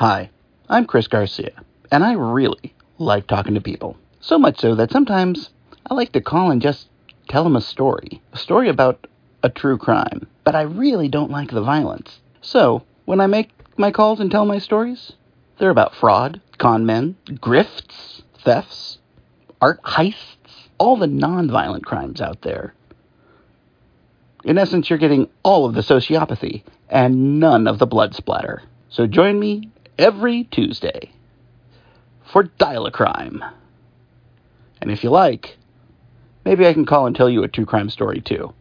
Hi, I'm Chris Garcia, and I really like talking to people. So much so that sometimes I like to call and just tell them a story. A story about a true crime. But I really don't like the violence. So, when I make my calls and tell my stories, they're about fraud, con men, grifts, thefts, art heists, all the non-violent crimes out there. In essence, you're getting all of the sociopathy and none of the blood splatter. So join me every Tuesday for Dial a Crime. And if you like, maybe I can call and tell you a true crime story too.